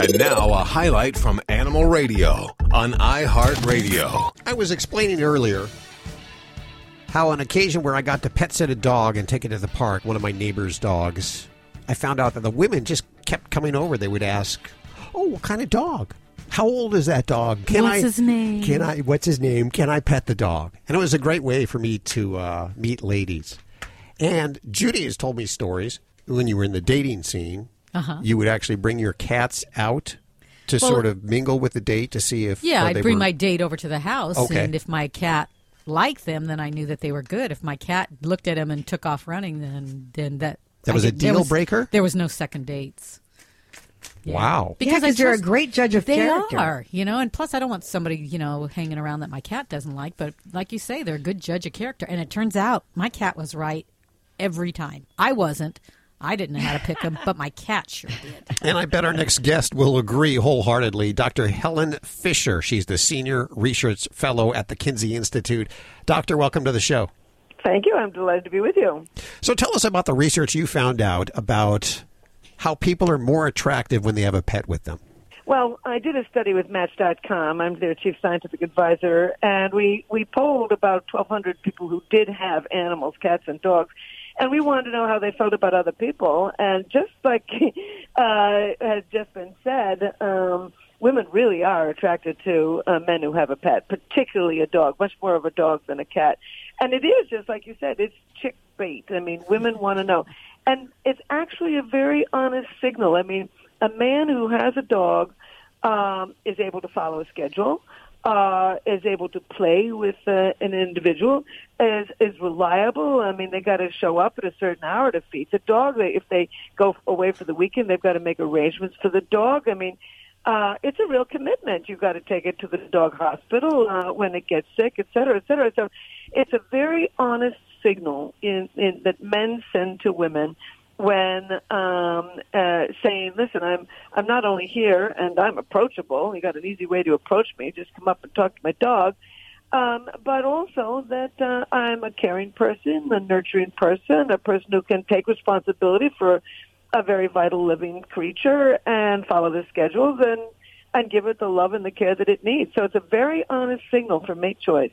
And now a highlight from Animal Radio on iHeartRadio. I was explaining earlier how on occasion where I got to pet sit a dog and take it to the park, one of my neighbor's dogs, I found out that the women just kept coming over. They would ask, "Oh, what kind of dog? How old is that dog? Can What's I, his name? Can I? What's his name? Can I pet the dog?" And it was a great way for me to uh, meet ladies. And Judy has told me stories when you were in the dating scene. Uh-huh. You would actually bring your cats out to Well- sort of mingle with the date to see if Yeah, uh, I'd bring were- my date over to the house, Okay. and if my cat liked them, then I knew that they were good. If my cat looked at him and took off running, then then that That I was a did- there deal was- breaker? There was no second dates. Yeah. Wow. Because Yeah, you're a great judge of they character. are, you know, and plus I don't want somebody, you know, hanging around that my cat doesn't like. But like you say, they're a good judge of character, and it turns out my cat was right every time. I wasn't. I didn't know how to pick them, but my cat sure did. And I bet our next guest will agree wholeheartedly. Dr. Helen Fisher. She's the Senior Research Fellow at the Kinsey Institute. Doctor, welcome to the show. Thank you. I'm delighted to be with you. So tell us about the research you found out about how people are more attractive when they have a pet with them. Well, I did a study with Match.com. I'm their chief scientific advisor, and we, we polled about 1,200 people who did have animals, cats and dogs, and we wanted to know how they felt about other people. And just like uh, has just been said, um, women really are attracted to uh, men who have a pet, particularly a dog, much more of a dog than a cat. And it is just like you said, it's chick bait. I mean, women want to know. And it's actually a very honest signal. I mean, a man who has a dog um, is able to follow a schedule, uh, is able to play with uh, an individual, is is reliable. I mean, they got to show up at a certain hour to feed the dog. They, if they go away for the weekend, they've got to make arrangements for the dog. I mean, uh, it's a real commitment. You've got to take it to the dog hospital uh, when it gets sick, et cetera, et cetera. So it's a very honest signal in, in that men send to women when um, uh, saying, "Listen, I'm I'm not only here and I'm approachable. You got an easy way to approach me. Just come up and talk to my dog." Um, but also that uh, I'm a caring person, a nurturing person, a person who can take responsibility for a very vital living creature and follow the schedules and and give it the love and the care that it needs. So it's a very honest signal for mate choice.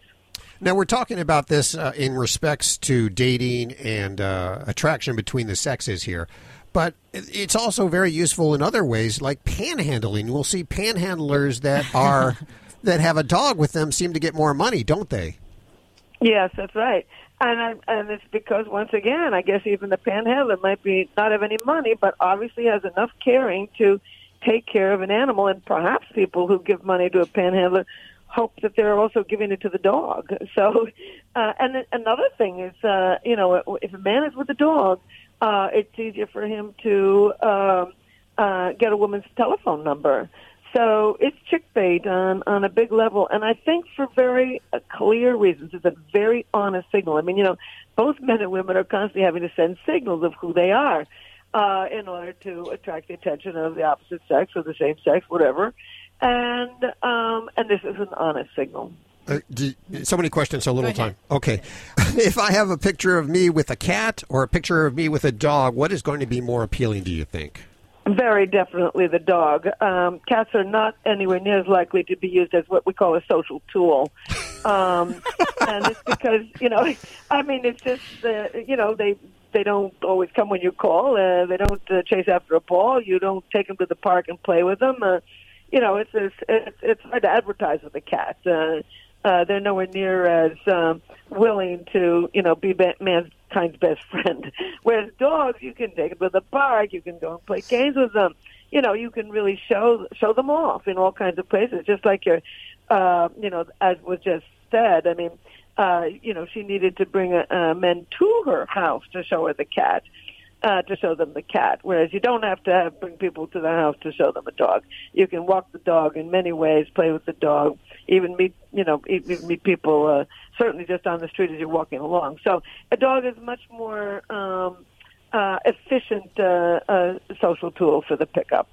Now, we're talking about this uh, in respects to dating and uh, attraction between the sexes here, but it's also very useful in other ways, like panhandling. We'll see panhandlers that are that have a dog with them seem to get more money, don't they? Yes, that's right. And I, and it's because once again, I guess even the panhandler might be not have any money, but obviously has enough caring to take care of an animal. And perhaps people who give money to a panhandler hope that they're also giving it to the dog. So, uh, and another thing is, uh, you know, if a man is with a dog, uh, it's easier for him to um, uh, get a woman's telephone number. So it's chick bait on, on a big level, and I think for very uh, clear reasons. It's a very honest signal. I mean, you know, both men and women are constantly having to send signals of who they are uh, in order to attract the attention of the opposite sex or the same sex, whatever. And um, and this is an honest signal. Uh, do, so many questions, so little time. Okay. if I have a picture of me with a cat or a picture of me with a dog, what is going to be more appealing, do you think? Very definitely the dog. Um, cats are not anywhere near as likely to be used as what we call a social tool. Um, and it's because, you know, I mean, it's just, uh, you know, they they don't always come when you call. Uh, they don't uh, chase after a ball. You don't take them to the park and play with them. Uh, you know, it's it's it's, it's hard to advertise with a cat. Uh, uh, they're nowhere near as um, willing to, you know, be ba- mankind's best friend. Whereas dogs, you can take them to the park, you can go and play games with them. You know, you can really show show them off in all kinds of places, just like your, uh, you know, as was just said. I mean, uh, you know, she needed to bring a, uh, men to her house to show her the cat. Uh, to show them the cat, whereas you don't have to have, bring people to the house to show them a dog. You can walk the dog in many ways, play with the dog, even meet you know even meet people uh, certainly just on the street as you're walking along. So a dog is much more um, uh, efficient uh, uh, social tool for the pickup.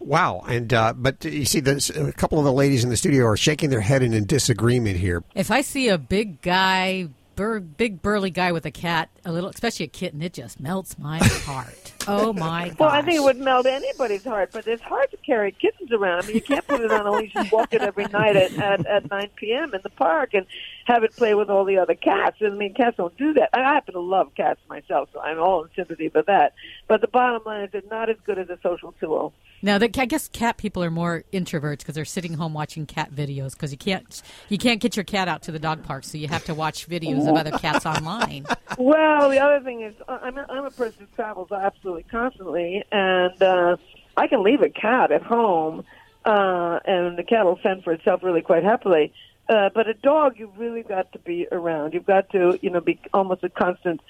Wow. And uh, but you see, there's a couple of the ladies in the studio are shaking their head in, in disagreement here. If I see a big guy bur- big burly guy with a cat, a little, especially a kitten, it just melts my heart. Oh my god! Well, I think it would melt anybody's heart, but it's hard to carry kittens around. I mean, you can't put it on a leash and walk it every night at, at, at 9 p.m. in the park and have it play with all the other cats. I mean, cats don't do that. I happen to love cats myself, so I'm all in sympathy for that. But the bottom line is they're not as good as a social tool. Now, the, I guess cat people are more introverts because they're sitting home watching cat videos because you can't you can't get your cat out to the dog park, so you have to watch videos of other cats online. Well, the other thing is, I'm a, I'm a person who travels absolutely constantly, and uh, I can leave a cat at home, uh, and the cat will fend for itself really quite happily. Uh, but a dog, you've really got to be around. You've got to, you know, be almost a constant.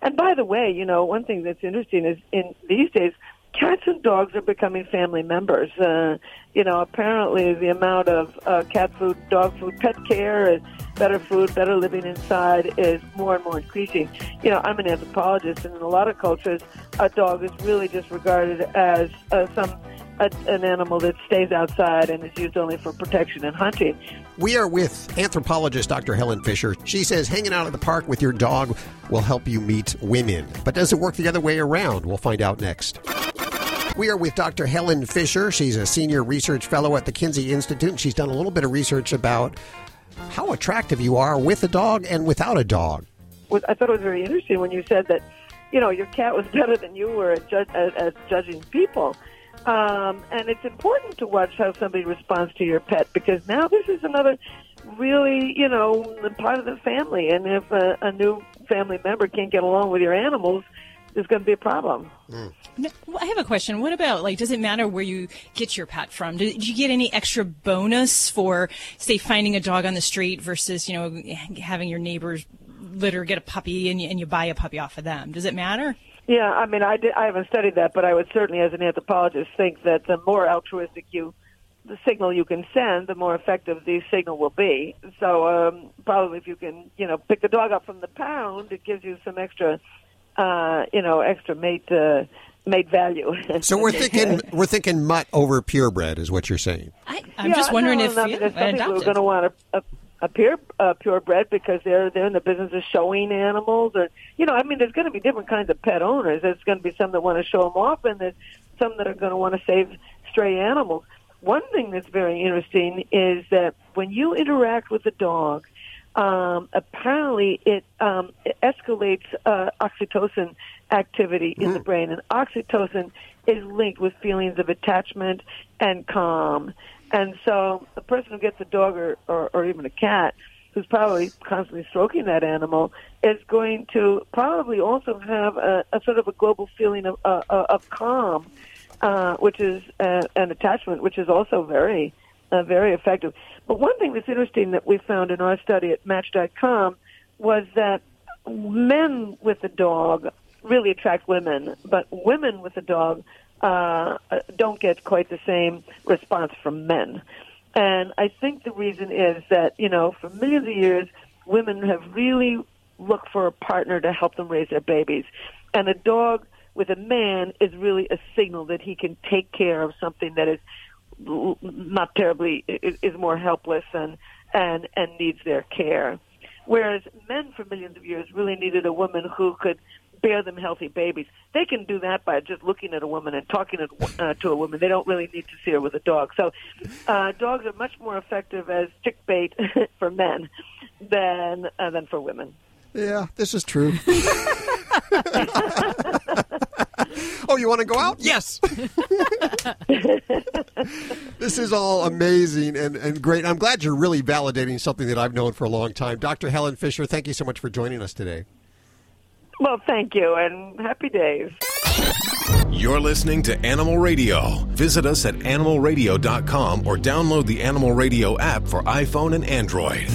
And by the way, you know, one thing that's interesting is in these days, cats and dogs are becoming family members. Uh, you know, apparently the amount of uh, cat food, dog food, pet care, and better food, better living inside is more and more increasing. You know, I'm an anthropologist, and in a lot of cultures, a dog is really just regarded as uh, some a, an animal that stays outside and is used only for protection and hunting. We are with anthropologist Dr. Helen Fisher. She says hanging out at the park with your dog will help you meet women. But does it work the other way around? We'll find out next. We are with Dr. Helen Fisher. She's a senior research fellow at the Kinsey Institute, and she's done a little bit of research about how attractive you are with a dog and without a dog. I thought it was very interesting when you said that, you know, your cat was better than you were at, ju- at, at judging people. Um, and it's important to watch how somebody responds to your pet because now this is another really, you know, part of the family. And if a, a new family member can't get along with your animals, there's going to be a problem. No, well, I have a question. What about like? Does it matter where you get your pet from? Did you get any extra bonus for, say, finding a dog on the street versus you know having your neighbor's litter get a puppy and you, and you buy a puppy off of them? Does it matter? Yeah, I mean, I, did, I haven't studied that, but I would certainly, as an anthropologist, think that the more altruistic you, the signal you can send, the more effective the signal will be. So um, probably if you can, you know, pick the dog up from the pound, it gives you some extra, uh, you know, extra mate uh, mate value. So we're thinking we're thinking mutt over purebred is what you're saying. I, I'm yeah, just wondering no, if no, yeah, there's some people who are going to want a, a, a pure uh, purebred because they're they're in the business of showing animals, or you know, I mean, there's going to be different kinds of pet owners. There's going to be some that want to show them off, and there's some that are going to want to save stray animals. One thing that's very interesting is that when you interact with a dog, um, apparently it, um, it escalates uh, oxytocin activity in the brain, and oxytocin is linked with feelings of attachment and calm. And so, a person who gets a dog or, or, or even a cat, who's probably constantly stroking that animal, is going to probably also have a, a sort of a global feeling of uh, uh, of calm, uh, which is uh, an attachment, which is also very uh, very effective. But one thing that's interesting that we found in our study at Match.com was that men with a dog really attract women, but women with a dog uh, don't get quite the same response from men. And I think the reason is that, you know, for millions of years, women have really looked for a partner to help them raise their babies. And a dog with a man is really a signal that he can take care of something that is not terribly, is, more helpless and, and, and needs their care. Whereas men for millions of years really needed a woman who could bear them healthy babies. They can do that by just looking at a woman and talking at, uh, to a woman. They don't really need to see her with a dog. So, uh, dogs are much more effective as chick bait for men than uh, than for women. Yeah, this is true. oh, you want to go out? Yes. this is all amazing and, and great. I'm glad you're really validating something that I've known for a long time. Dr. Helen Fisher, thank you so much for joining us today. Well, thank you, and happy days. You're listening to Animal Radio. Visit us at animalradio.com or download the Animal Radio app for iPhone and Android.